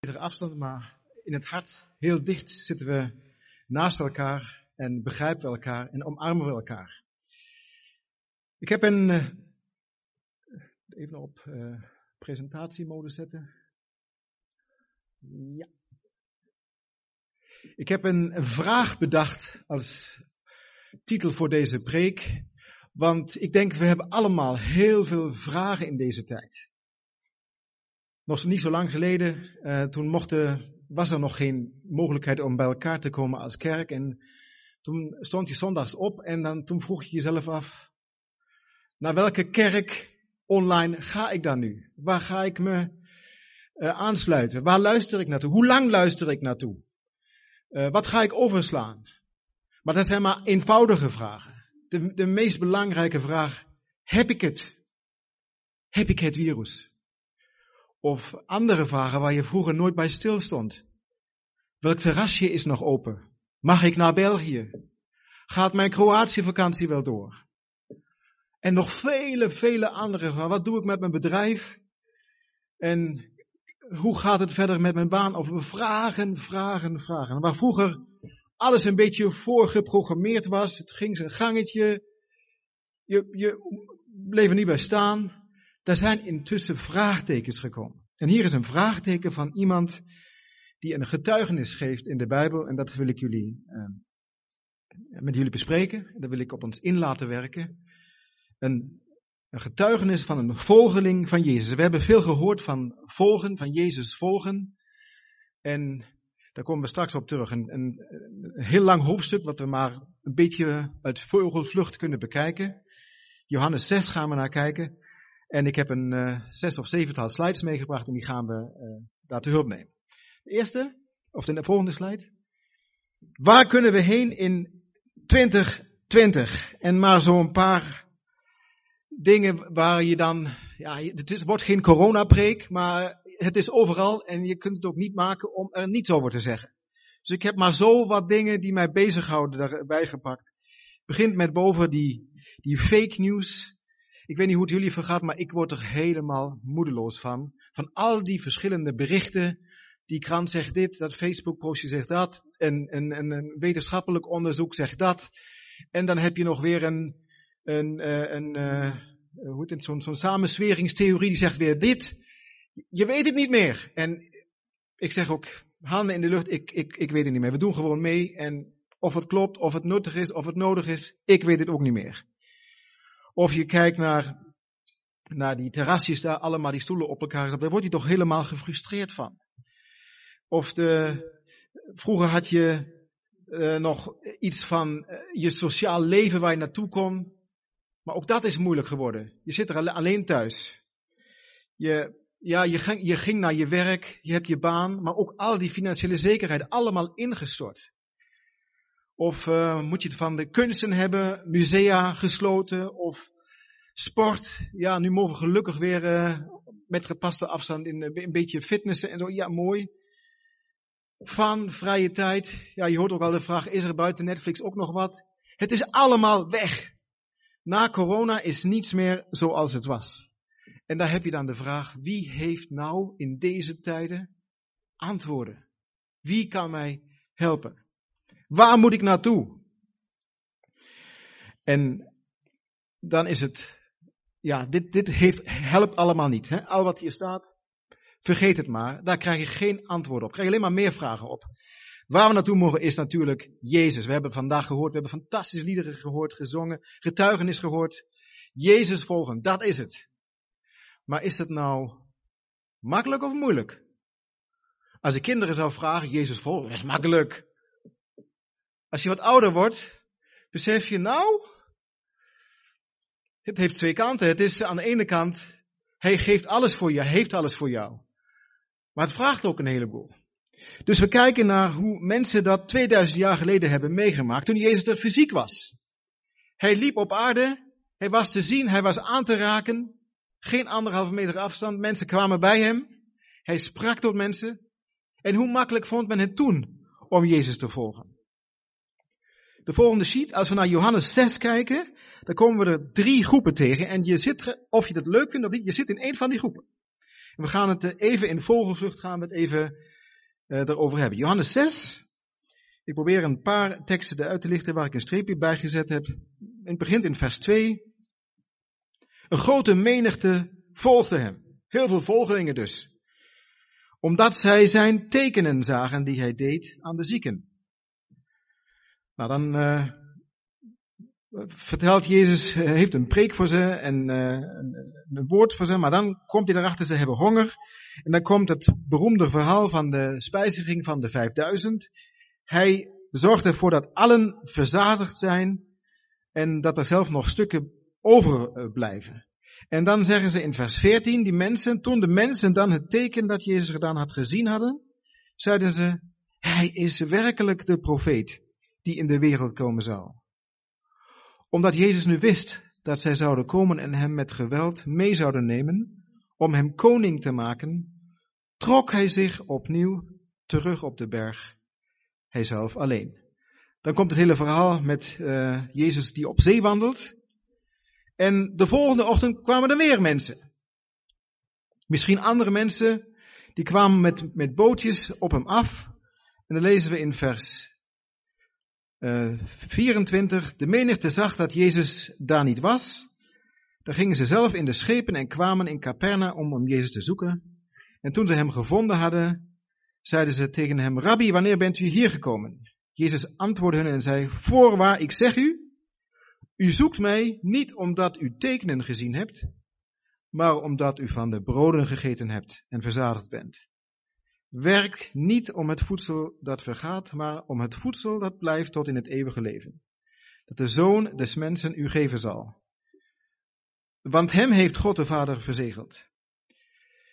afstand, maar in het hart heel dicht zitten we naast elkaar en begrijpen we elkaar en omarmen we elkaar. Ik heb een, uh, even op uh, presentatiemode zetten. Ja. Ik heb een, een vraag bedacht als titel voor deze preek, want ik denk we hebben allemaal heel veel vragen in deze tijd. Nog niet zo lang geleden, uh, toen mochten, was er nog geen mogelijkheid om bij elkaar te komen als kerk. En toen stond je zondags op en dan, toen vroeg je jezelf af, naar welke kerk online ga ik dan nu? Waar ga ik me uh, aansluiten? Waar luister ik naartoe? Hoe lang luister ik naartoe? Uh, wat ga ik overslaan? Maar dat zijn maar eenvoudige vragen. De, de meest belangrijke vraag, heb ik het? Heb ik het virus? Of andere vragen waar je vroeger nooit bij stilstond. Welk terrasje is nog open? Mag ik naar België? Gaat mijn Kroatië-vakantie wel door? En nog vele, vele andere vragen. Wat doe ik met mijn bedrijf? En hoe gaat het verder met mijn baan? Of vragen, vragen, vragen. Waar vroeger alles een beetje voorgeprogrammeerd was. Het ging zijn gangetje. Je, je bleef er niet bij staan. Daar zijn intussen vraagtekens gekomen. En hier is een vraagteken van iemand die een getuigenis geeft in de Bijbel. En dat wil ik jullie, uh, met jullie bespreken. Dat wil ik op ons in laten werken. Een, een getuigenis van een volgeling van Jezus. We hebben veel gehoord van volgen, van Jezus volgen. En daar komen we straks op terug. Een, een, een heel lang hoofdstuk wat we maar een beetje uit vogelvlucht kunnen bekijken. Johannes 6 gaan we naar kijken. En ik heb een uh, zes of zevental slides meegebracht en die gaan we uh, daar te hulp nemen. De eerste, of de volgende slide. Waar kunnen we heen in 2020? En maar zo'n paar dingen waar je dan, ja, het wordt geen coronapreek, maar het is overal en je kunt het ook niet maken om er niets over te zeggen. Dus ik heb maar zo wat dingen die mij bezighouden daarbij gepakt. Het begint met boven die, die fake news. Ik weet niet hoe het jullie vergaat, maar ik word er helemaal moedeloos van. Van al die verschillende berichten. Die krant zegt dit, dat Facebook-postje zegt dat. En, en, en een wetenschappelijk onderzoek zegt dat. En dan heb je nog weer een, een, een, een uh, hoe het, zo'n zo'n samensweringstheorie die zegt weer dit. Je weet het niet meer. En ik zeg ook, handen in de lucht, ik, ik, ik weet het niet meer. We doen gewoon mee. En of het klopt, of het nuttig is, of het nodig is, ik weet het ook niet meer. Of je kijkt naar, naar die terrasjes daar, allemaal die stoelen op elkaar, daar word je toch helemaal gefrustreerd van. Of de, vroeger had je uh, nog iets van uh, je sociaal leven waar je naartoe kon. Maar ook dat is moeilijk geworden. Je zit er alleen thuis. Je, ja, je, ging, je ging naar je werk, je hebt je baan, maar ook al die financiële zekerheid allemaal ingestort. Of uh, moet je het van de kunsten hebben, musea gesloten, of sport. Ja, nu mogen we gelukkig weer uh, met gepaste afstand in uh, een beetje fitnessen en zo. Ja, mooi. Van vrije tijd. Ja, je hoort ook al de vraag, is er buiten Netflix ook nog wat? Het is allemaal weg. Na corona is niets meer zoals het was. En daar heb je dan de vraag, wie heeft nou in deze tijden antwoorden? Wie kan mij helpen? Waar moet ik naartoe? En dan is het, ja, dit, dit heeft, helpt allemaal niet. Hè? Al wat hier staat, vergeet het maar. Daar krijg je geen antwoord op. Krijg je alleen maar meer vragen op. Waar we naartoe mogen is natuurlijk Jezus. We hebben vandaag gehoord, we hebben fantastische liederen gehoord, gezongen, getuigenis gehoord. Jezus volgen, dat is het. Maar is het nou makkelijk of moeilijk? Als ik kinderen zou vragen, Jezus volgen, is makkelijk. Als je wat ouder wordt, besef je nou, het heeft twee kanten. Het is aan de ene kant, hij geeft alles voor je, hij heeft alles voor jou. Maar het vraagt ook een heleboel. Dus we kijken naar hoe mensen dat 2000 jaar geleden hebben meegemaakt toen Jezus er fysiek was. Hij liep op aarde, hij was te zien, hij was aan te raken, geen anderhalve meter afstand, mensen kwamen bij hem, hij sprak tot mensen. En hoe makkelijk vond men het toen om Jezus te volgen? De volgende sheet, als we naar Johannes 6 kijken, dan komen we er drie groepen tegen. En je zit, of je dat leuk vindt of niet, je zit in één van die groepen. We gaan het even in vogelvlucht gaan we het even uh, erover hebben. Johannes 6. Ik probeer een paar teksten eruit te lichten waar ik een streepje bij gezet heb. Het begint in vers 2. Een grote menigte volgde hem. Heel veel volgelingen dus. Omdat zij zijn tekenen zagen die hij deed aan de zieken. Nou, dan uh, vertelt Jezus, uh, heeft een preek voor ze en uh, een, een, woord voor ze, maar dan komt hij erachter, ze hebben honger. En dan komt het beroemde verhaal van de spijziging van de 5000. Hij zorgt ervoor dat allen verzadigd zijn en dat er zelf nog stukken overblijven. En dan zeggen ze in vers 14, die mensen, toen de mensen dan het teken dat Jezus gedaan had gezien hadden, zeiden ze, hij is werkelijk de profeet die in de wereld komen zou. Omdat Jezus nu wist dat zij zouden komen en hem met geweld mee zouden nemen, om hem koning te maken, trok hij zich opnieuw terug op de berg, hij zelf alleen. Dan komt het hele verhaal met uh, Jezus die op zee wandelt. En de volgende ochtend kwamen er weer mensen. Misschien andere mensen, die kwamen met, met bootjes op hem af. En dan lezen we in vers uh, eh, 24. De menigte zag dat Jezus daar niet was. Dan gingen ze zelf in de schepen en kwamen in Caperna om om Jezus te zoeken. En toen ze hem gevonden hadden, zeiden ze tegen hem, Rabbi, wanneer bent u hier gekomen? Jezus antwoordde hen en zei, voorwaar, ik zeg u, u zoekt mij niet omdat u tekenen gezien hebt, maar omdat u van de broden gegeten hebt en verzadigd bent. Werk niet om het voedsel dat vergaat, maar om het voedsel dat blijft tot in het eeuwige leven. Dat de Zoon des mensen u geven zal. Want hem heeft God de Vader verzegeld.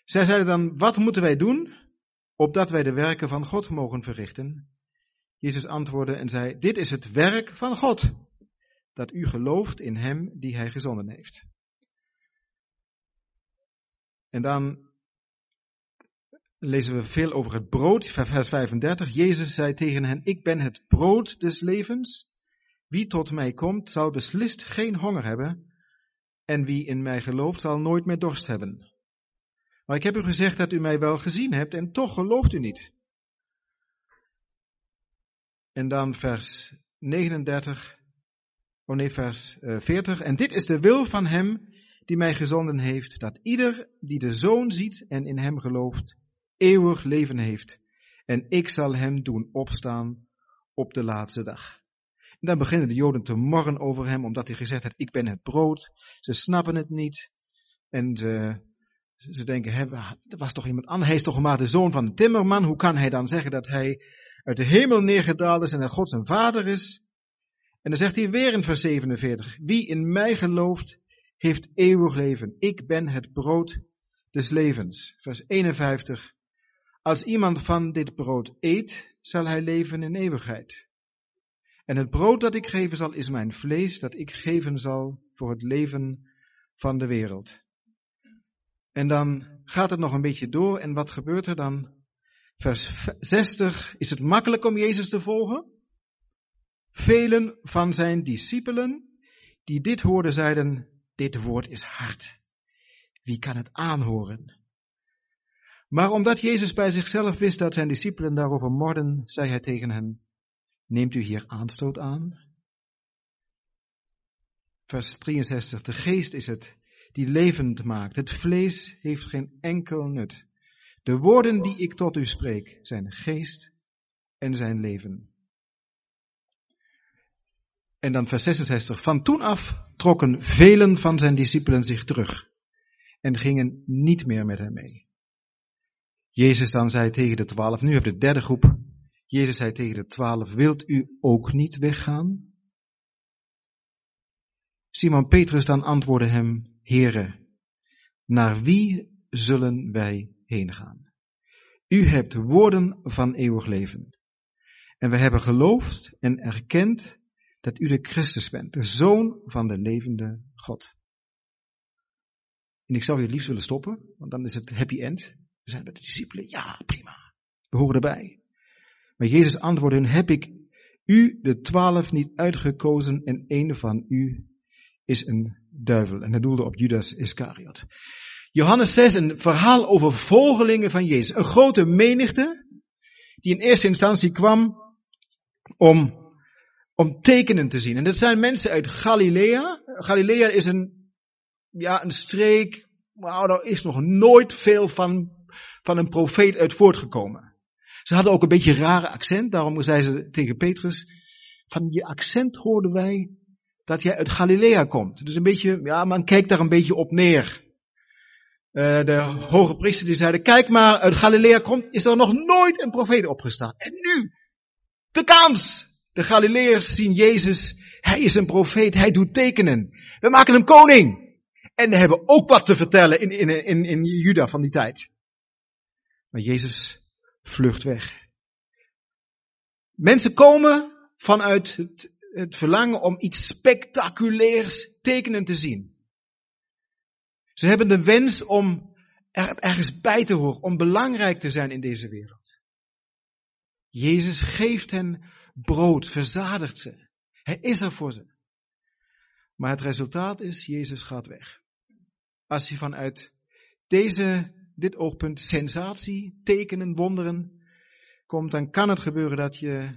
Zij zeiden dan, wat moeten wij doen, opdat wij de werken van God mogen verrichten? Jezus antwoordde en zei, dit is het werk van God, dat u gelooft in hem die hij gezonden heeft. En dan lezen we veel over het brood, vers 35. Jezus zei tegen hen, ik ben het brood des levens. Wie tot mij komt, zal beslist geen honger hebben. En wie in mij gelooft, zal nooit meer dorst hebben. Maar ik heb u gezegd dat u mij wel gezien hebt en toch gelooft u niet. En dan vers 39, oh nee, vers 40. Eh, en dit is de wil van hem die mij gezonden heeft, dat ieder die de zoon ziet en in hem gelooft, eeuwig leven heeft. En ik zal hem doen opstaan op de laatste dag. En dan beginnen de Joden te morren over hem, omdat hij gezegd heeft, ik ben het brood. Ze snappen het niet. En ze, ze denken, er was toch iemand anders, hij is toch maar de zoon van de timmerman. Hoe kan hij dan zeggen dat hij uit de hemel neergedaald is en dat God zijn vader is? En dan zegt hij weer in vers 47, wie in mij gelooft, heeft eeuwig leven. Ik ben het brood des levens. Vers 51, als iemand van dit brood eet, zal hij leven in eeuwigheid. En het brood dat ik geven zal, is mijn vlees dat ik geven zal voor het leven van de wereld. En dan gaat het nog een beetje door en wat gebeurt er dan? Vers 60, is het makkelijk om Jezus te volgen? Velen van zijn discipelen die dit hoorden zeiden, dit woord is hard. Wie kan het aanhoren? Maar omdat Jezus bij zichzelf wist dat zijn discipelen daarover morden, zei hij tegen hen, neemt u hier aanstoot aan? Vers 63, de geest is het die levend maakt. Het vlees heeft geen enkel nut. De woorden die ik tot u spreek zijn geest en zijn leven. En dan vers 66. Van toen af trokken velen van zijn discipelen zich terug en gingen niet meer met hem mee. Jezus dan zei tegen de twaalf, nu heb de derde groep. Jezus zei tegen de twaalf, wilt u ook niet weggaan? Simon Petrus dan antwoordde hem, Heere, naar wie zullen wij heen gaan? U hebt woorden van eeuwig leven. En we hebben geloofd en erkend dat u de Christus bent, de Zoon van de levende God. En ik zou hier liefst willen stoppen, want dan is het happy end. We zijn met de discipelen. Ja, prima. We horen erbij. Maar Jezus antwoordde hen, heb ik u de twaalf niet uitgekozen en een van u is een duivel. En hij doelde op Judas Iscariot. Johannes 6, een verhaal over volgelingen van Jezus. Een grote menigte, die in eerste instantie kwam om, om tekenen te zien. En dat zijn mensen uit Galilea. Galilea is een, ja, een streek, nou, daar is nog nooit veel van, van een profeet uit voortgekomen. Ze hadden ook een beetje een rare accent, daarom zei ze tegen Petrus, van je accent hoorden wij dat jij uit Galilea komt. Dus een beetje, ja, men kijkt daar een beetje op neer. Uh, de hoge priester die zeiden, kijk maar, uit Galilea komt, is er nog nooit een profeet opgestaan. En nu, de kans! De Galileërs zien Jezus, hij is een profeet, hij doet tekenen. We maken hem koning. En we hebben ook wat te vertellen in, in, in, in Juda van die tijd. Maar Jezus vlucht weg. Mensen komen vanuit het, verlangen om iets spectaculairs tekenen te zien. Ze hebben de wens om er, ergens bij te horen, om belangrijk te zijn in deze wereld. Jezus geeft hen brood, verzadigt ze. Hij is er voor ze. Maar het resultaat is, Jezus gaat weg. Als je vanuit deze, dit oogpunt sensatie, tekenen, wonderen komt, dan kan het gebeuren dat je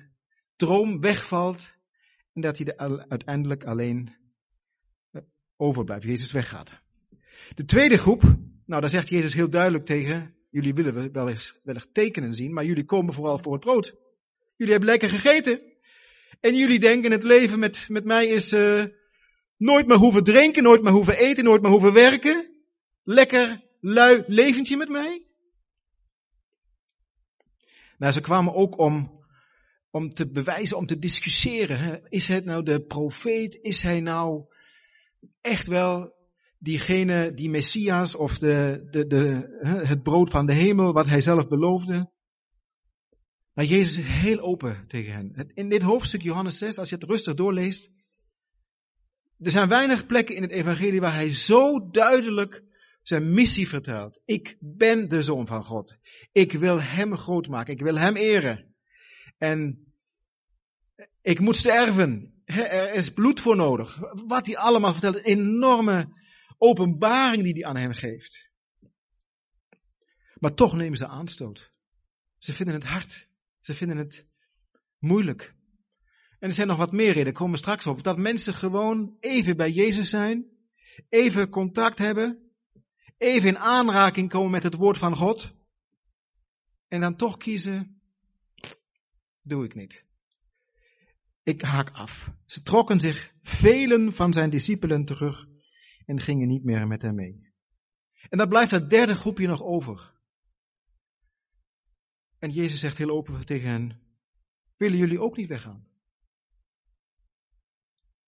droom wegvalt en dat hij er uiteindelijk alleen eh, overblijft. Jezus weggaat. De tweede groep, nou daar zegt Jezus heel duidelijk tegen, jullie willen wel eens wellicht tekenen zien, maar jullie komen vooral voor het brood. Jullie hebben lekker gegeten. En jullie denken het leven met, met mij is uh, nooit meer hoeven drinken, nooit meer hoeven eten, nooit meer hoeven werken. Lekker lui leventje met mij. Nou, ze kwamen ook om, om te bewijzen, om te discussiëren. Hè. Is het nou de profeet? Is hij nou echt wel diegene, die Messias of de, de, de, het brood van de hemel, wat hij zelf beloofde? Maar Jezus is heel open tegen hen. In dit hoofdstuk Johannes 6, als je het rustig doorleest, er zijn weinig plekken in het evangelie waar hij zo duidelijk zijn missie vertelt. Ik ben de zoon van God. Ik wil hem groot maken. Ik wil hem eren. En ik moet sterven. Er is bloed voor nodig. Wat hij allemaal vertelt. Een enorme openbaring die hij aan hem geeft. Maar toch nemen ze aanstoot. Ze vinden het hard. Ze vinden het moeilijk. En er zijn nog wat meer redenen, komen we straks op. Dat mensen gewoon even bij Jezus zijn, even contact hebben, even in aanraking komen met het woord van God. En dan toch kiezen, doe ik niet. Ik haak af. Ze trokken zich velen van zijn discipelen terug en gingen niet meer met hem mee. En dan blijft dat derde groepje nog over. En Jezus zegt heel open tegen hen, willen jullie ook niet weggaan?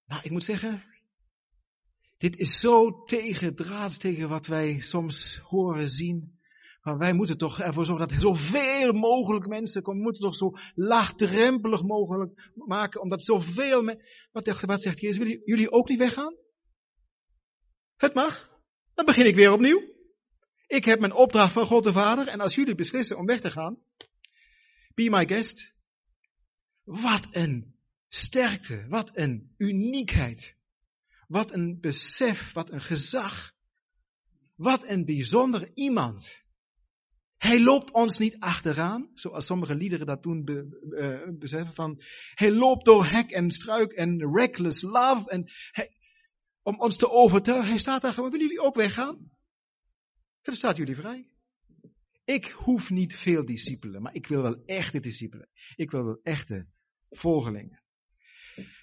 Nou, ik moet zeggen, dit is zo tegendraads tegen wat wij soms horen zien. Wij moeten toch ervoor zorgen dat zoveel mogelijk mensen komen. We moeten toch zo laagdrempelig mogelijk maken. Omdat zoveel mensen. Wat, wat zegt Jezus? Willen jullie ook niet weggaan? Het mag. Dan begin ik weer opnieuw. Ik heb mijn opdracht van God de Vader. En als jullie beslissen om weg te gaan. Be my guest. Wat een sterkte. Wat een uniekheid. Wat een besef, wat een gezag. Wat een bijzonder iemand. Hij loopt ons niet achteraan, zoals sommige liederen dat doen be, beseffen van, hij loopt door hek en struik en reckless love en hij, om ons te overtuigen. Hij staat daar gewoon, willen jullie ook weggaan? Het staat jullie vrij. Ik hoef niet veel discipelen, maar ik wil wel echte discipelen. Ik wil wel echte volgelingen.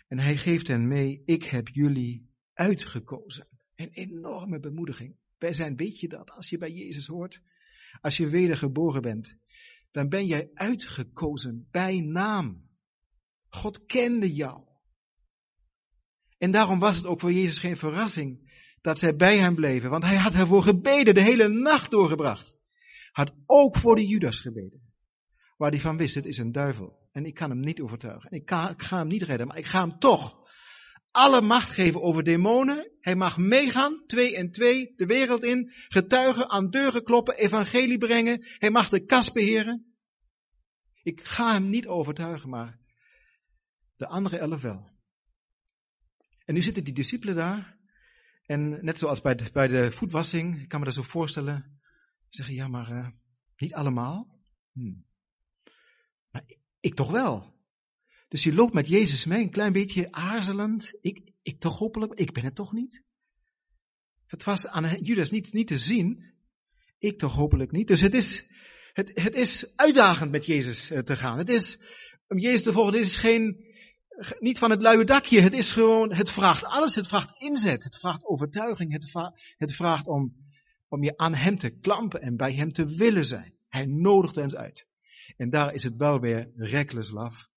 En hij geeft hen mee, ik heb jullie uitgekozen. Een enorme bemoediging. Wij zijn, weet je dat, als je bij Jezus hoort, als je wedergeboren bent, dan ben jij uitgekozen bij naam. God kende jou. En daarom was het ook voor Jezus geen verrassing dat zij bij hem bleven, want hij had ervoor gebeden, de hele nacht doorgebracht. Had ook voor de Judas gebeden. Waar hij van wist, het is een duivel. En ik kan hem niet overtuigen. Ik, ik ga hem niet redden, maar ik ga hem toch alle macht geven over demonen. Hij mag meegaan, twee en twee, de wereld in, getuigen, aan deuren kloppen, evangelie brengen. Hij mag de kas beheren. Ik ga hem niet overtuigen, maar de andere elf wel. En nu zitten die discipelen daar. En net zoals bij de, bij de voetwassing, ik kan me dat zo voorstellen, zeggen ja, maar uh, niet allemaal. Hm. Maar ik toch wel. Dus je loopt met Jezus mee, een klein beetje aarzelend. Ik, ik toch hopelijk, ik ben het toch niet. Het was aan Judas niet, niet te zien. Ik toch hopelijk niet. Dus het is, het, het is uitdagend met Jezus eh, te gaan. Het is, om Jezus te volgen, dit is geen, niet van het luie dakje. Het is gewoon, het vraagt alles. Het vraagt inzet. Het vraagt overtuiging. Het, het vraagt om, om je aan Hem te klampen en bij Hem te willen zijn. Hij nodigt ons uit. En daar is het wel weer reckless love.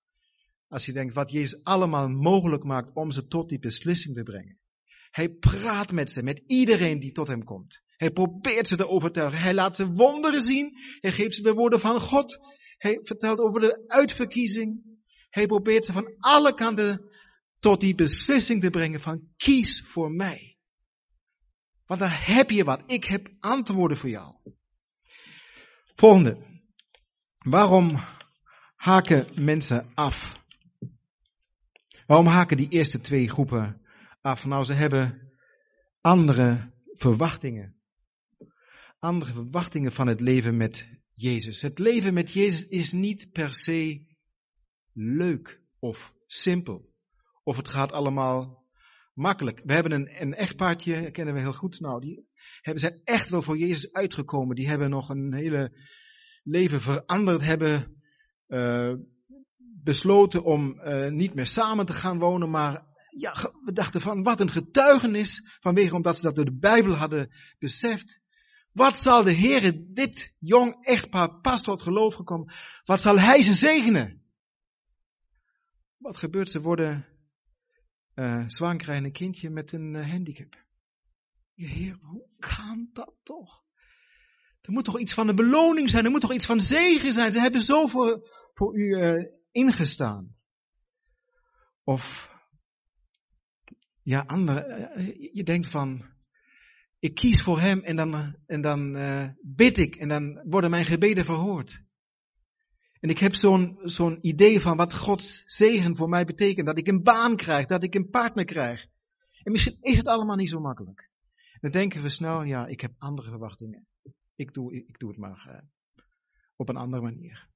Als je denkt wat Jezus allemaal mogelijk maakt om ze tot die beslissing te brengen. Hij praat met ze, met iedereen die tot hem komt. Hij probeert ze te overtuigen. Hij laat ze wonderen zien. Hij geeft ze de woorden van God. Hij vertelt over de uitverkiezing. Hij probeert ze van alle kanten tot die beslissing te brengen van kies voor mij. Want dan heb je wat. Ik heb antwoorden voor jou. Volgende. Waarom haken mensen af? Waarom haken die eerste twee groepen af? Nou, ze hebben andere verwachtingen. Andere verwachtingen van het leven met Jezus. Het leven met Jezus is niet per se leuk of simpel. Of het gaat allemaal makkelijk. We hebben een, een echtpaardje, kennen we heel goed. Nou, die hebben, zijn echt wel voor Jezus uitgekomen. Die hebben nog een hele leven veranderd. Hebben uh, besloten om uh, niet meer samen te gaan wonen, maar ja, we dachten van wat een getuigenis, vanwege omdat ze dat door de Bijbel hadden beseft. Wat zal de Heer dit jong echtpaar pas tot geloof gekomen, wat zal Hij ze zegenen? Wat gebeurt? Ze worden uh, zwanger, krijgen een kindje met een uh, handicap. Je Heer, hoe kan dat toch? Er moet toch iets van de beloning zijn, er moet toch iets van zegen zijn. Ze hebben zo voor, voor u uh, ingestaan. Of, ja, andere, je denkt van, ik kies voor hem en dan, en dan bid ik en dan worden mijn gebeden verhoord. En ik heb zo'n zo'n idee van wat Gods zegen voor mij betekent. Dat ik een baan krijg, dat ik een partner krijg. En misschien is het allemaal niet zo makkelijk. Dan denken we snel, ja, ik heb andere verwachtingen. Ik doe, ik doe het maar op een andere manier.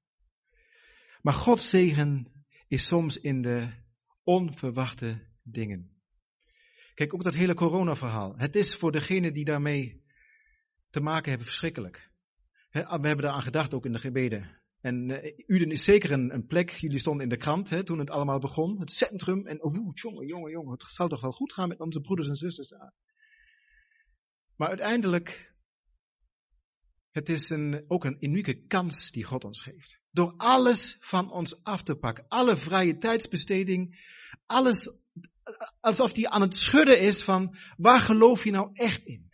Maar Gods zegen is soms in de onverwachte dingen. Kijk, ook dat hele corona-verhaal. Het is voor degenen die daarmee te maken hebben verschrikkelijk. We hebben daar aan gedacht ook in de gebeden. En uh, Uden is zeker een, een, plek, jullie stonden in de krant toen het allemaal begon. Het centrum. En oh, jongen, jongen, jongen, het zal toch wel goed gaan met onze broeders en zusters daar. Maar uiteindelijk het is een, ook een unieke kans die God ons geeft. Door alles van ons af te pakken. Alle vrije tijdsbesteding. Alles alsof die aan het schudden is van waar geloof je nou echt in?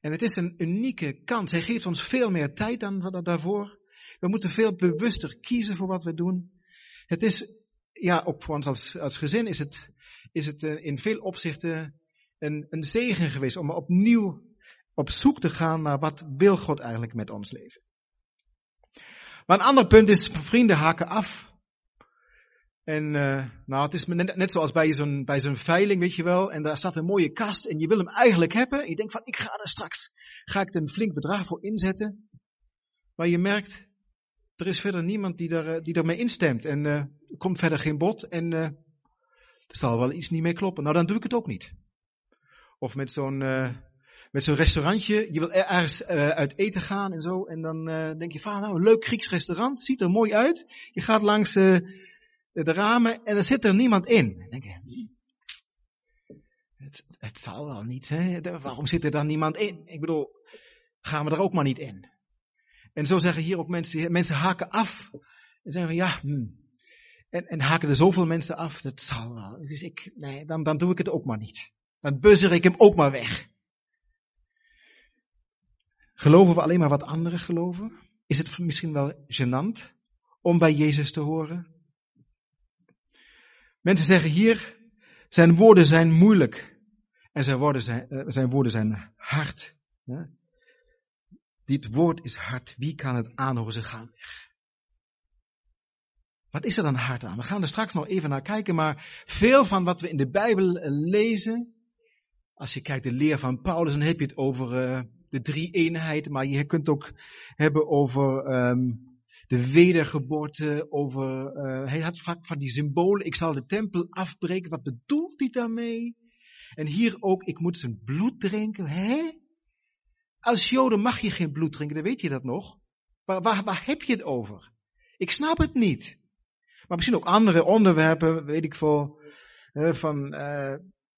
En het is een unieke kans. Hij geeft ons veel meer tijd dan daarvoor. We moeten veel bewuster kiezen voor wat we doen. Het is, ja, ook voor ons als, als gezin is het, is het eh, in veel opzichten een, een zegen geweest om opnieuw op zoek te gaan naar wat wil God eigenlijk met ons leven. Maar een ander punt is, vrienden haken af. En uh, nou, het is net, net zoals bij zo'n, bij zo'n veiling, weet je wel. En daar staat een mooie kast en je wil hem eigenlijk hebben. En je denkt van, ik ga er straks, ga ik een flink bedrag voor inzetten. Maar je merkt, er is verder niemand die, daar, die daarmee instemt. En uh, er komt verder geen bod en er zal wel iets niet mee kloppen. Nou, dan doe ik het ook niet. Of met zo'n met zo'n restaurantje, je wil ergens uh, uit eten gaan en zo. En dan uh, denk je van, nou, een leuk Grieks restaurant, ziet er mooi uit. Je gaat langs uh, de ramen en er zit er niemand in. Dan denk je, hm, het, het zal wel niet, hè? waarom zit er dan niemand in? Ik bedoel, gaan we er ook maar niet in. En zo zeggen hier ook mensen, mensen haken af. En zeggen van, ja, hm. en, en haken er zoveel mensen af, dat zal wel. Dus ik, nee, dan, dan doe ik het ook maar niet. Dan buzzer ik hem ook maar weg. Geloven we alleen maar wat anderen geloven? Is het misschien wel gênant om bij Jezus te horen? Mensen zeggen hier, zijn woorden zijn moeilijk en zijn woorden zijn, uh, zijn, woorden zijn hard. Dit woord is hard, wie kan het aanhoren? Ze gaan weg. Wat is er dan hard aan? We gaan er straks nog even naar kijken, maar veel van wat we in de Bijbel lezen, Als je kijkt de leer van Paulus, dan heb je het over uh, de drie eenheid, maar je kunt ook hebben over um, de wedergeboorte, over, uh, hij had vaak van die symbolen, ik zal de tempel afbreken, wat bedoelt hij daarmee? En hier ook, ik moet zijn bloed drinken, hè? Als Joden mag je geen bloed drinken, dan weet je dat nog. Waar, waar, waar heb je het over? Ik snap het niet. Maar misschien ook andere onderwerpen, weet ik veel, van uh,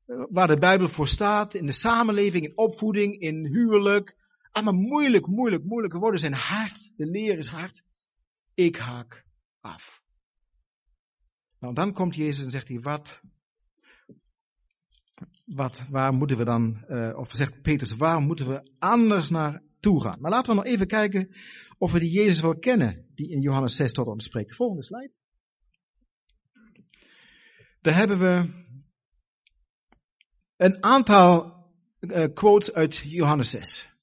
waar de Bijbel voor staat, in de samenleving, in opvoeding, in huwelijk. Allemaal moeilijk, moeilijk, moeilijke woorden zijn hard. De leer is hard. Ik haak af. Nou, dan komt Jezus en zegt hij, wat, wat, waar moeten we dan, uh, of zegt Petrus, waar moeten we anders naartoe gaan? Maar laten we nog even kijken of we die Jezus wel kennen, die in Johannes 6 tot ons spreekt. Volgende slide. Daar hebben we een aantal uh, quotes uit Johannes 6.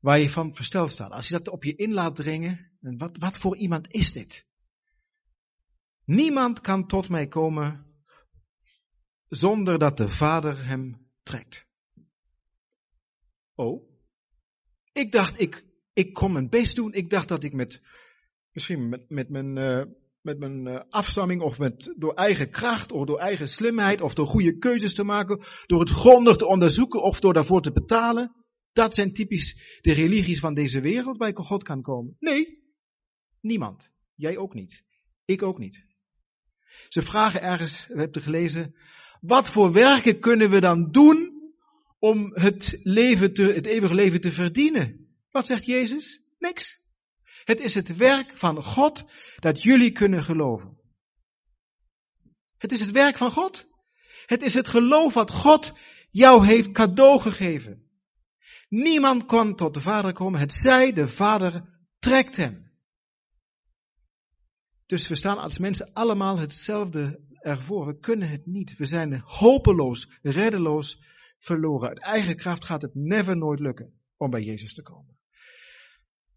Waar je van versteld staat. Als je dat op je in laat dringen. Wat, wat voor iemand is dit? Niemand kan tot mij komen zonder dat de Vader hem trekt. Oh, ik dacht ik, ik kon mijn best doen. Ik dacht dat ik met, misschien met, met mijn uh, met mijn uh, afstamming of met, door eigen kracht of door eigen slimheid of door goede keuzes te maken, door het grondig te onderzoeken of door daarvoor te betalen. Dat zijn typisch de religies van deze wereld waar God kan komen. Nee, niemand. Jij ook niet. Ik ook niet. Ze vragen ergens, we hebben gelezen, wat voor werken kunnen we dan doen om het, leven te, het eeuwige leven te verdienen? Wat zegt Jezus? Niks. Het is het werk van God dat jullie kunnen geloven. Het is het werk van God. Het is het geloof wat God jou heeft cadeau gegeven. Niemand kon tot de Vader komen, het zij de Vader trekt hem. Dus we staan als mensen allemaal hetzelfde ervoor. We kunnen het niet. We zijn hopeloos, reddeloos verloren. Uit eigen kracht gaat het never nooit lukken om bij Jezus te komen.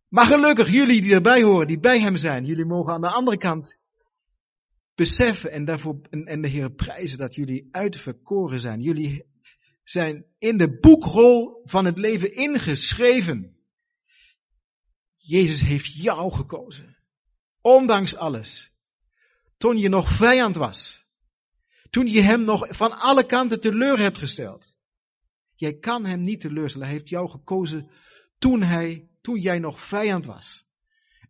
Maar gelukkig jullie die erbij horen, die bij hem zijn, jullie mogen aan de andere kant beseffen en, daarvoor, en, en de Heer prijzen dat jullie uitverkoren zijn. Jullie zijn in de boekrol van het leven ingeschreven. Jezus heeft jou gekozen. Ondanks alles. Toen je nog vijand was. Toen je hem nog van alle kanten teleur hebt gesteld. Jij kan hem niet teleurstellen. Hij heeft jou gekozen toen hij toen jij nog vijand was.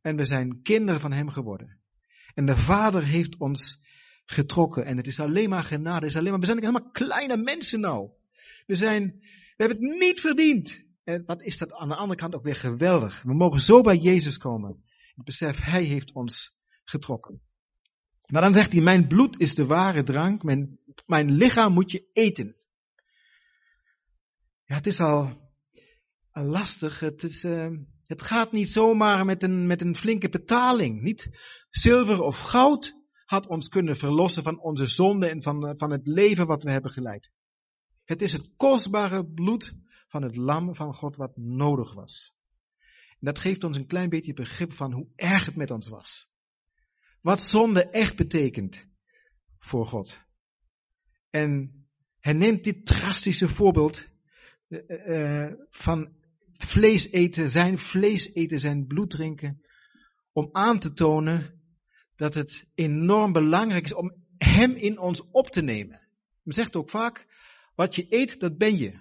En we zijn kinderen van hem geworden. En de Vader heeft ons getrokken. En het is alleen maar genade. Is alleen maar, we zijn helemaal kleine mensen nou. We zijn, we hebben het niet verdiend. En wat is dat aan de andere kant ook weer geweldig. We mogen zo bij Jezus komen. Het besef, Hij heeft ons getrokken. Maar dan zegt hij, mijn bloed is de ware drank. Mijn, mijn lichaam moet je eten. Ja, het is al lastig. Het, is, uh, het gaat niet zomaar met een, met een flinke betaling. Niet zilver of goud had ons kunnen verlossen van onze zonde en van, uh, van het leven wat we hebben geleid. Het is het kostbare bloed van het lam van God wat nodig was. Dat geeft ons een klein beetje begrip van hoe erg het met ons was. Wat zonde echt betekent voor God. En hij neemt dit drastische voorbeeld van vlees eten, zijn vlees eten, zijn bloed drinken, om aan te tonen dat het enorm belangrijk is om hem in ons op te nemen. Men zegt ook vaak, wat je eet, dat ben je.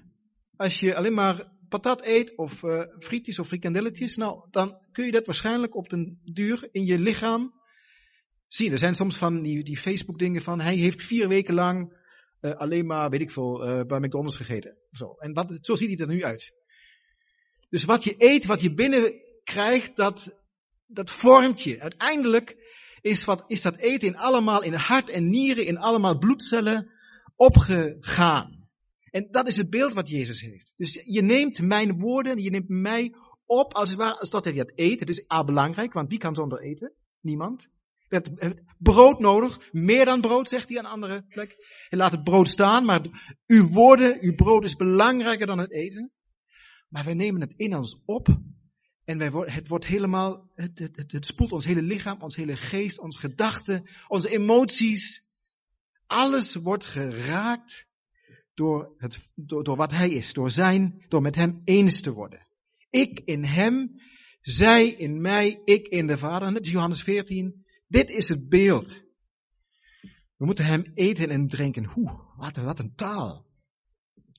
Als je alleen maar patat eet, of uh, frietjes of frikandelletjes, nou, dan kun je dat waarschijnlijk op den duur in je lichaam zien. Er zijn soms van die, die Facebook dingen van, hij heeft vier weken lang uh, alleen maar, weet ik veel, uh, bij McDonald's gegeten. Zo. En wat, zo ziet hij er nu uit. Dus wat je eet, wat je binnenkrijgt, dat, dat vormt je. Uiteindelijk is, wat, is dat eten in allemaal in hart en nieren, in allemaal bloedcellen opgegaan. En dat is het beeld wat Jezus heeft. Dus je neemt mijn woorden, je neemt mij op als het ware, als dat je het eet. Het is A belangrijk, want wie kan zonder eten? Niemand. Je hebt brood nodig, meer dan brood, zegt hij aan een andere plek. Je laat het brood staan, maar uw woorden, uw brood is belangrijker dan het eten. Maar wij nemen het in ons op. En wij, het wordt helemaal, het, het, het, spoelt ons hele lichaam, ons hele geest, onze gedachten, onze emoties. Alles wordt geraakt door, het, door, door wat hij is, door zijn, door met hem eens te worden. Ik in hem, zij in mij, ik in de Vader. Dat is Johannes 14. Dit is het beeld. We moeten hem eten en drinken. Hoe, wat, wat een taal.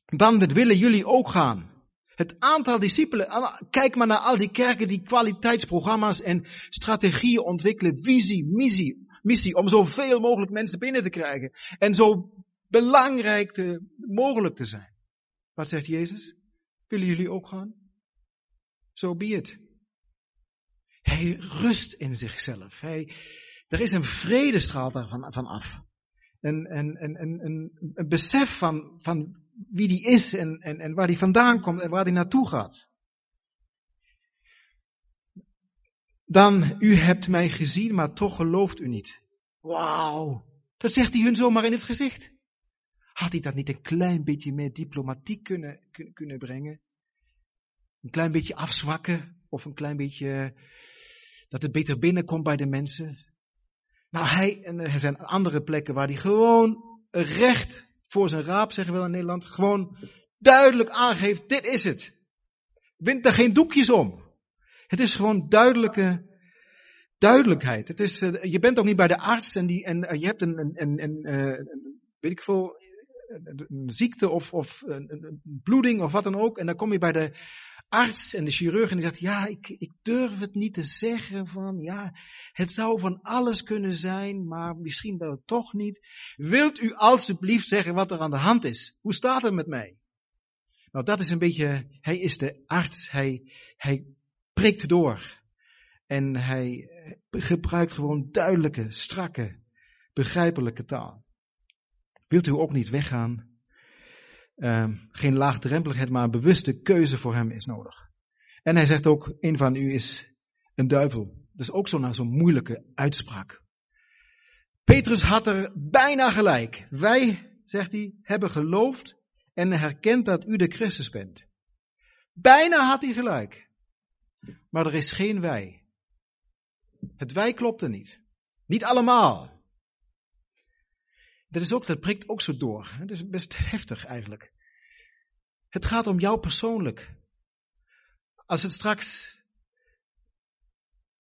Dan willen jullie ook gaan. Het aantal discipelen, kijk maar naar al die kerken die kwaliteitsprogramma's en strategieën ontwikkelen, visie, missie, missie om zoveel mogelijk mensen binnen te krijgen en zo belangrijk te, mogelijk te zijn. Wat zegt Jezus? Willen jullie ook gaan? Zo so be it. Hij rust in zichzelf. Hij, er is een vredestraal daarvan van af. Een, een, een, besef van, van wie die is en, en, en waar die vandaan komt en waar die naartoe gaat. Dan, u hebt mij gezien, maar toch gelooft u niet. Wauw, dat zegt hij hun zomaar in het gezicht. Had hij dat niet een klein beetje meer diplomatiek kunnen, kunnen brengen? Een klein beetje afzwakken of een klein beetje dat het beter binnenkomt bij de mensen? Nou, hij, en er zijn andere plekken waar hij gewoon recht voor zijn raap, zeggen we in Nederland, gewoon duidelijk aangeeft, dit is het. Wind er geen doekjes om. Het is gewoon duidelijke duidelijkheid. Het is, uh, je bent ook niet bij de arts en, die, en uh, je hebt een, een, een, uh, weet ik veel, een ziekte of, of een, bloeding of wat dan ook. En dan kom je bij de arts en de chirurg en die zegt, ja, ik, ik durf het niet te zeggen van, ja, het zou van alles kunnen zijn, maar misschien wel toch niet. Wilt u alstublieft zeggen wat er aan de hand is? Hoe staat het met mij? Nou, dat is een beetje, hij is de arts, hij, hij prikt door. En hij gebruikt gewoon duidelijke, strakke, begrijpelijke taal. Wilt u ook niet weggaan? Uh, geen laagdrempeligheid, maar een bewuste keuze voor hem is nodig. En hij zegt ook, een van u is een duivel. Dus ook zo'n zo moeilijke uitspraak. Petrus had er bijna gelijk. Wij, zegt hij, hebben geloofd en herkend dat u de Christus bent. Bijna had hij gelijk. Maar er is geen wij. Het wij klopte niet. Niet allemaal. Dat, is ook, dat prikt ook zo door. Het is best heftig eigenlijk. Het gaat om jou persoonlijk. Als het straks,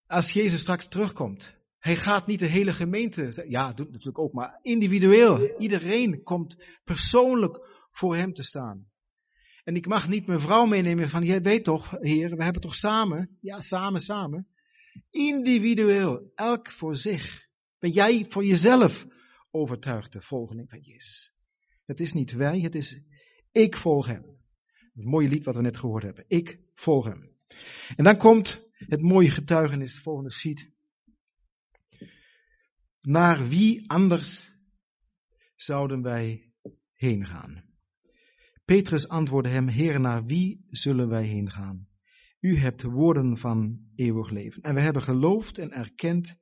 als Jezus straks terugkomt, hij gaat niet de hele gemeente, ja, doet natuurlijk ook, maar individueel. Iedereen komt persoonlijk voor hem te staan. En ik mag niet mijn vrouw meenemen van, jij weet toch, heer, we hebben toch samen, ja, samen, samen. Individueel, elk voor zich. Ben jij voor jezelf overtuigd de volgeling van Jezus? Het is niet wij, het is ik volg hem. Het mooie lied wat we net gehoord hebben. Ik volg hem. En dan komt het mooie getuigenis, het volgende sheet. Naar wie anders zouden wij heen gaan? Petrus antwoordde hem, Heer, naar wie zullen wij heen gaan? U hebt woorden van eeuwig leven. En we hebben geloofd en erkend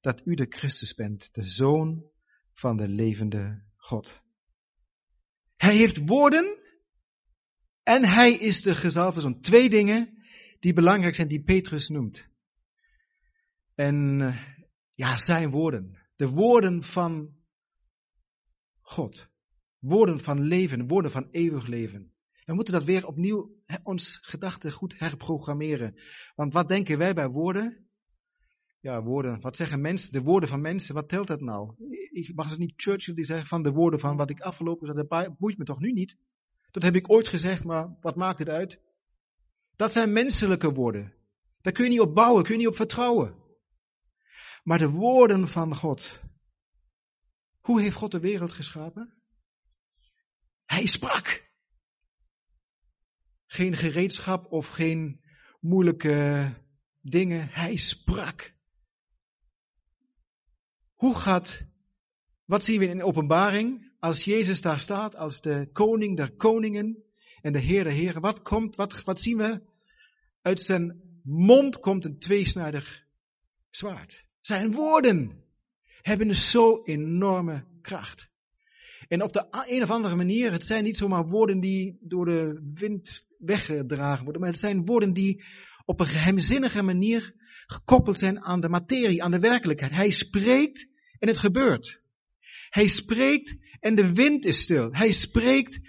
dat u de Christus bent, de Zoon van de levende God. Hij heeft woorden en hij is de gezalfde zoon. Twee dingen die belangrijk zijn, die Petrus noemt. En eh, ja, zijn woorden. De woorden van God. Woorden van leven, woorden van eeuwig leven. We moeten dat weer opnieuw ons gedachten goed herprogrammeren. Want wat denken wij bij woorden? Ja, woorden. Wat zeggen mensen? De woorden van mensen, wat telt dat nou? Ik mag het niet Churchill die zegt van de woorden van wat ik afgelopen heb, dat boeit me toch nu niet? Dat heb ik ooit gezegd, maar wat maakt het uit? Dat zijn menselijke woorden. Daar kun je niet op bouwen, kun je niet op vertrouwen. Maar de woorden van God. Hoe heeft God de wereld geschapen? Hij sprak. Geen gereedschap of geen moeilijke dingen. Hij sprak. Hoe gaat, wat zien we in openbaring? Als Jezus daar staat, als de koning der koningen en de Heer der heren, wat komt, wat, wat zien we? Uit zijn mond komt een tweesnijdig zwaard. Zijn woorden hebben zo enorme kracht. En op de een of andere manier, het zijn niet zomaar woorden die door de wind weggedragen worden, maar het zijn woorden die op een geheimzinnige manier gekoppeld zijn aan de materie, aan de werkelijkheid. Hij spreekt en het gebeurt. Hij spreekt en de wind is stil. Hij spreekt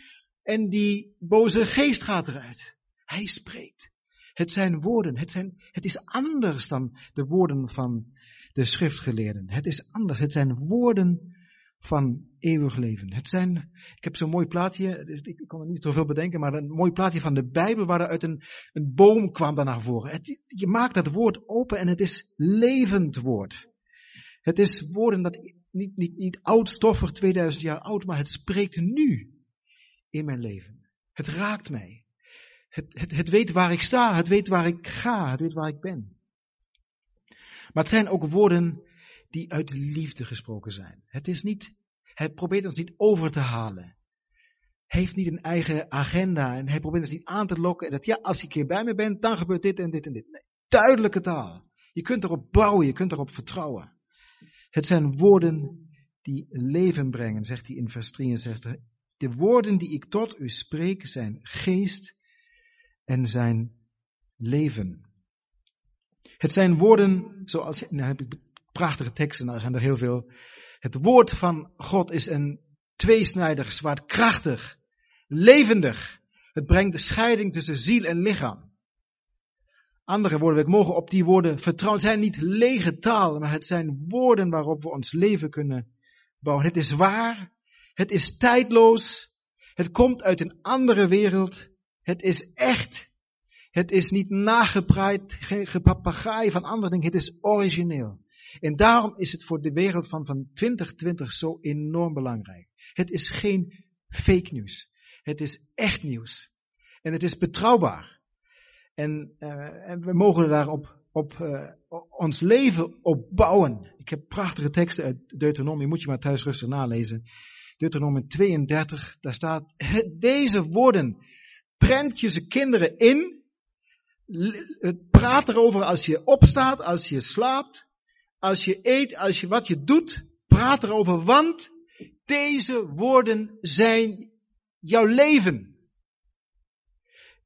en die boze geest gaat eruit. Hij spreekt. Het zijn woorden. Het, zijn, het is anders dan de woorden van de schriftgeleerden. Het is anders. Het zijn woorden van eeuwig leven. Het zijn, ik heb zo'n mooi plaatje, ik kon er niet zoveel bedenken, maar een mooi plaatje van de Bijbel waar er uit een, een boom kwam daar naar voren. Je maakt dat woord open en het is levend woord. Het is woorden dat niet, niet, niet oud stoffig, 2000 jaar oud, maar het spreekt nu in mijn leven. Het raakt mij. Het, het, het weet waar ik sta, het weet waar ik ga, het weet waar ik ben. Maar het zijn ook woorden die uit liefde gesproken zijn. Het is niet, hij probeert ons niet over te halen. Hij heeft niet een eigen agenda en hij probeert ons niet aan te lokken. En dat ja, als je een keer bij me bent, dan gebeurt dit en dit en dit. Nee, duidelijke taal. Je kunt erop bouwen, je kunt erop vertrouwen. Het zijn woorden die leven brengen, zegt hij in vers 63. De woorden die ik tot u spreek zijn geest en zijn leven. Het zijn woorden, zoals, nou heb ik prachtige teksten, nou zijn er heel veel. Het woord van God is een tweesnijdig zwaard, krachtig, levendig. Het brengt de scheiding tussen ziel en lichaam. Andere woorden, we mogen op die woorden vertrouwen. Het zijn niet lege taal, maar het zijn woorden waarop we ons leven kunnen bouwen. Het is waar, het is tijdloos, het komt uit een andere wereld, het is echt. Het is niet nagepraaid, geen gepapagaai van andere dingen, het is origineel. En daarom is het voor de wereld van, van 2020 zo enorm belangrijk. Het is geen fake nieuws. Het is echt nieuws. En het is betrouwbaar. En, uh, en we mogen daarop op, uh, ons leven op bouwen. Ik heb prachtige teksten uit Deuteronomie, moet je maar thuis rustig nalezen. Deuteronomie 32, daar staat, deze woorden, prent je ze kinderen in, praat erover als je opstaat, als je slaapt, als je eet, als je wat je doet, praat erover, want deze woorden zijn jouw leven.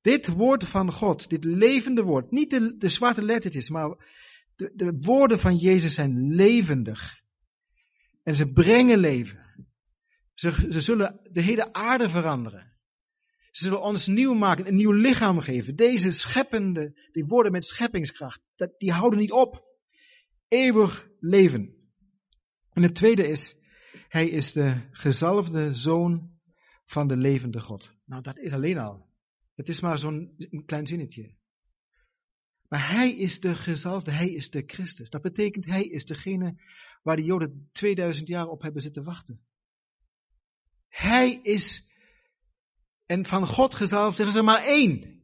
Dit woord van God, dit levende woord, niet de, de zwarte lettertjes, maar de, de woorden van Jezus zijn levendig. En ze brengen leven. Ze, ze zullen de hele aarde veranderen. Ze zullen ons nieuw maken, een nieuw lichaam geven. Deze scheppende, die woorden met scheppingskracht, dat, die houden niet op eeuwig leven. En het tweede is, hij is de gezalfde zoon van de levende God. Nou, dat is alleen al. Het is maar zo'n klein zinnetje. Maar hij is de gezalfde, hij is de Christus. Dat betekent, hij is degene waar de Joden 2000 jaar op hebben zitten wachten. Hij is, en van God gezalfd, er is er maar één.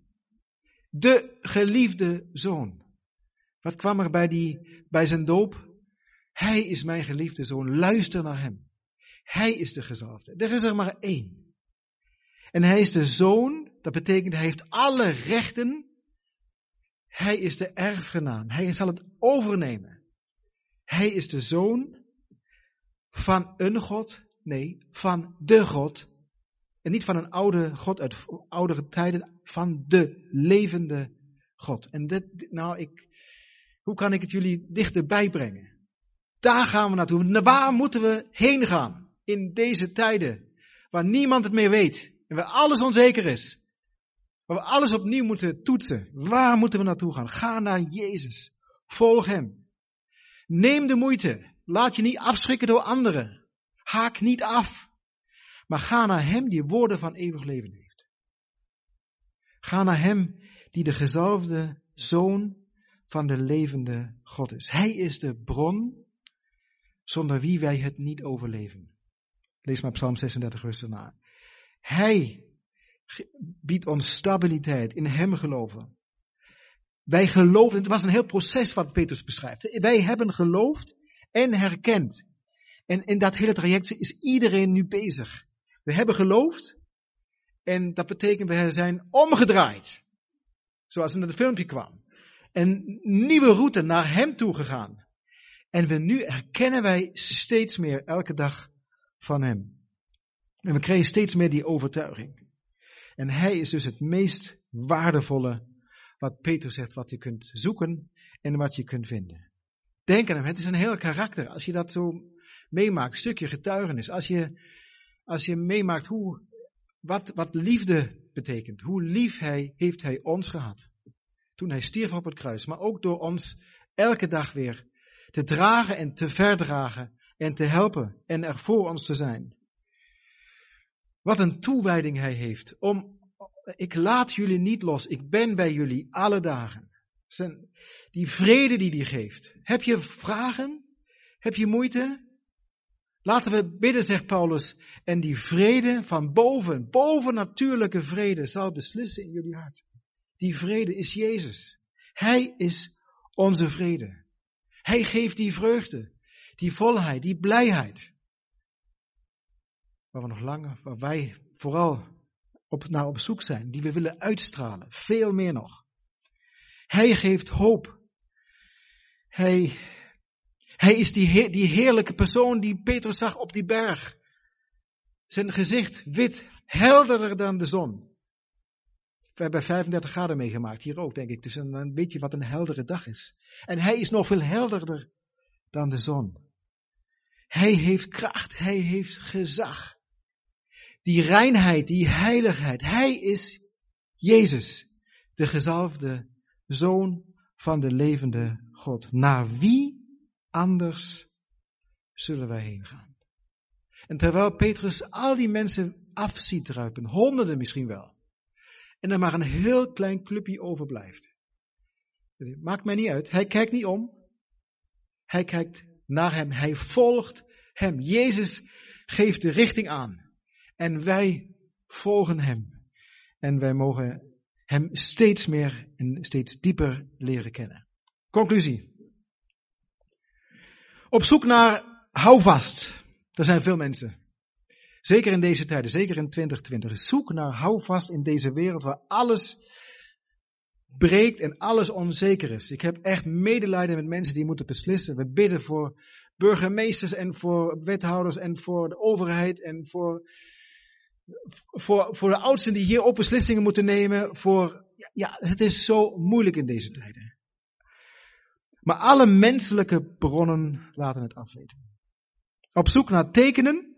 De geliefde zoon. Wat kwam er bij, die, bij zijn doop? Hij is mijn geliefde zoon, luister naar hem. Hij is de gezalfde. Er is er maar één. En hij is de zoon, dat betekent hij heeft alle rechten. Hij is de erfgenaam. Hij zal het overnemen. Hij is de zoon van een God, nee, van de God. En niet van een oude God uit oudere tijden, van de levende God. En dit, nou, ik, hoe kan ik het jullie dichterbij brengen? Daar gaan we naartoe. Naar waar moeten we heen gaan? In deze tijden. Waar niemand het meer weet. En waar alles onzeker is. Waar we alles opnieuw moeten toetsen. Waar moeten we naartoe gaan? Ga naar Jezus. Volg Hem. Neem de moeite. Laat je niet afschrikken door anderen. Haak niet af. Maar ga naar Hem die woorden van eeuwig leven heeft. Ga naar Hem die de gezalfde Zoon van de levende God is. Hij is de bron zonder wie wij het niet overleven. Lees maar Psalm 36 rustig na. Hij biedt ons stabiliteit, in Hem geloven. Wij geloven, het was een heel proces wat Petrus beschrijft. Wij hebben geloofd en herkend. En in dat hele traject is iedereen nu bezig. We hebben geloofd en dat betekent we zijn omgedraaid. Zoals in het filmpje kwam een nieuwe route naar Hem toe gegaan. En we nu erkennen wij steeds meer elke dag van Hem. En we krijgen steeds meer die overtuiging. En Hij is dus het meest waardevolle wat Peter zegt, wat je kunt zoeken en wat je kunt vinden. Denk aan Hem, het is een heel karakter. Als je dat zo meemaakt, een stukje getuigenis. Als je, als je meemaakt hoe, wat, wat liefde betekent. Hoe lief hij, heeft hij ons gehad. Toen hij stierf op het kruis. Maar ook door ons elke dag weer te dragen en te verdragen en te helpen en er voor ons te zijn. Wat een toewijding hij heeft. Om, ik laat jullie niet los. Ik ben bij jullie alle dagen. Zijn, die vrede die hij geeft. Heb je vragen? Heb je moeite? Laten we bidden, zegt Paulus. En die vrede van boven, bovennatuurlijke vrede, zal beslissen in jullie hart. Die vrede is Jezus. Hij is onze vrede. Hij geeft die vreugde, die volheid, die blijheid. Waar we nog langer, waar wij vooral op, naar op zoek zijn, die we willen uitstralen. Veel meer nog. Hij geeft hoop. Hij, hij is die, die heerlijke persoon die Petrus zag op die berg. Zijn gezicht wit, helderder dan de zon. We hebben 35 graden meegemaakt, hier ook denk ik. Dus dan weet je wat een heldere dag is. En hij is nog veel helderder dan de zon. Hij heeft kracht, hij heeft gezag. Die reinheid, die heiligheid. Hij is Jezus, de gezalfde zoon van de levende God. Naar wie anders zullen wij heen gaan? En terwijl Petrus al die mensen af ziet druipen, honderden misschien wel, en er maar een heel klein clubje overblijft. Maakt mij niet uit. Hij kijkt niet om. Hij kijkt naar hem. Hij volgt hem. Jezus geeft de richting aan. En wij volgen hem. En wij mogen hem steeds meer en steeds dieper leren kennen. Conclusie. Op zoek naar houvast. Er zijn veel mensen. Zeker in deze tijden, zeker in 2020. Zoek naar houvast in deze wereld waar alles breekt en alles onzeker is. Ik heb echt medelijden met mensen die moeten beslissen. We bidden voor burgemeesters en voor wethouders en voor de overheid en voor, voor, voor de oudsten die hier ook beslissingen moeten nemen. Voor, ja, het is zo moeilijk in deze tijden. Maar alle menselijke bronnen laten het afweten. Op zoek naar tekenen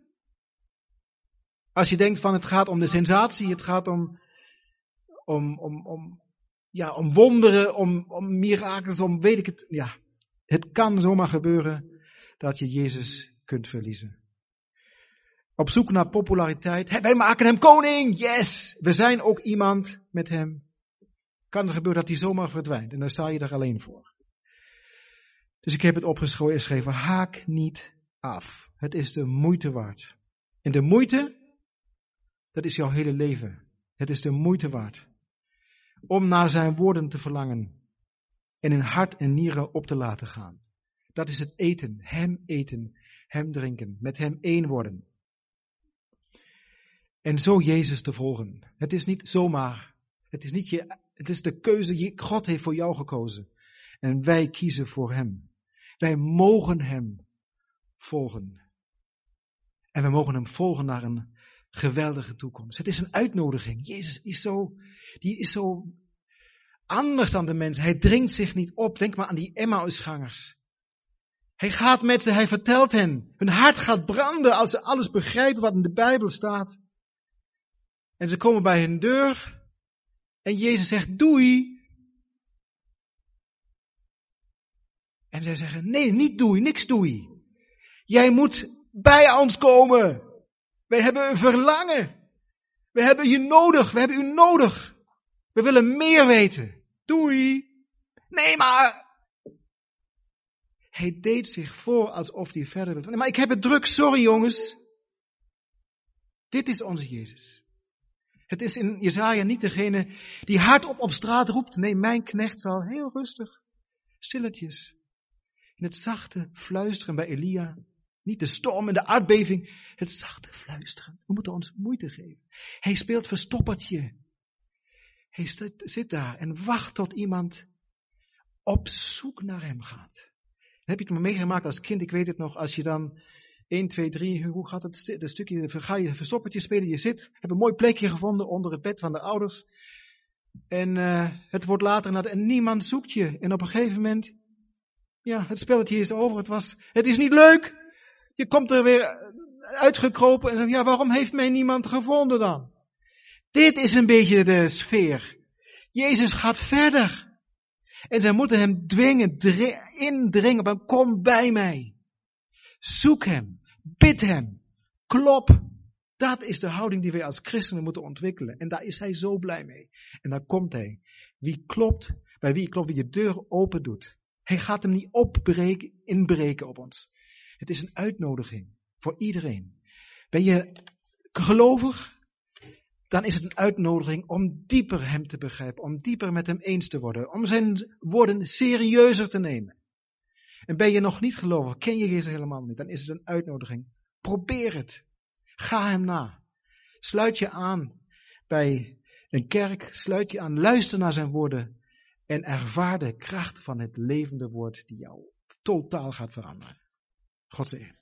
als je denkt van het gaat om de sensatie, het gaat om, om, om, om, ja, om wonderen, om, om mirakels, om weet ik het. Ja, het kan zomaar gebeuren dat je Jezus kunt verliezen. Op zoek naar populariteit. wij maken hem koning, yes! We zijn ook iemand met hem. Kan er gebeuren dat hij zomaar verdwijnt en dan sta je er alleen voor. Dus ik heb het opgeschreven, haak niet af. Het is de moeite waard. En de moeite dat is jouw hele leven. Het is de moeite waard. Om naar zijn woorden te verlangen. En in hart en nieren op te laten gaan. Dat is het eten. Hem eten. Hem drinken. Met hem één worden. En zo Jezus te volgen. Het is niet zomaar. Het is niet je, het is de keuze. God heeft voor jou gekozen. En wij kiezen voor hem. Wij mogen hem volgen. En we mogen hem volgen naar een geweldige toekomst. Het is een uitnodiging. Jezus is zo, die is zo anders dan de mensen. Hij dringt zich niet op. Denk maar aan die Emmausgangers. Hij gaat met ze, hij vertelt hen. Hun hart gaat branden als ze alles begrijpen wat in de Bijbel staat. En ze komen bij hun deur. En Jezus zegt doei. En zij zeggen nee, niet doei, niks doei. Jij moet bij ons komen. Wij hebben een verlangen. We hebben je nodig. We hebben u nodig. We willen meer weten. Doei. Nee, maar. Hij deed zich voor alsof hij verder wilde. Maar ik heb het druk. Sorry jongens. Dit is onze Jezus. Het is in Jezaja niet degene die hardop op straat roept. Nee, mijn knecht zal heel rustig, stilletjes, in het zachte fluisteren bij Elia niet de storm en de aardbeving, het zachte fluisteren. We moeten ons moeite geven. Hij speelt verstoppertje. Hij zit daar en wacht tot iemand op zoek naar hem gaat. Dan heb je het me meegemaakt als kind, ik weet het nog, als je dan 1, 2, 3, hoe gaat het, de stukje, ga je verstoppertje spelen, je zit, heb een mooi plekje gevonden onder het bed van de ouders. En uh, het wordt later en niemand zoekt je. En op een gegeven moment, ja, het spelletje is over, het was, het is niet leuk. Je komt er weer uitgekropen en zegt, ja, waarom heeft mij niemand gevonden dan? Dit is een beetje de sfeer. Jezus gaat verder. En zij moeten hem dwingen, indringen, kom bij mij. Zoek hem, bid hem, klop. Dat is de houding die wij als christenen moeten ontwikkelen. En daar is hij zo blij mee. En dan komt hij. Wie klopt, bij wie klopt, wie je deur open doet. Hij gaat hem niet opbreken, inbreken op ons. Het is een uitnodiging voor iedereen. Ben je gelovig? Dan is het een uitnodiging om dieper hem te begrijpen, om dieper met hem eens te worden, om zijn woorden serieuzer te nemen. En ben je nog niet gelovig, ken je Jezus helemaal niet, dan is het een uitnodiging. Probeer het. Ga hem na. Sluit je aan bij een kerk, sluit je aan, luister naar zijn woorden en ervaar de kracht van het levende woord die jou totaal gaat veranderen. God zegen.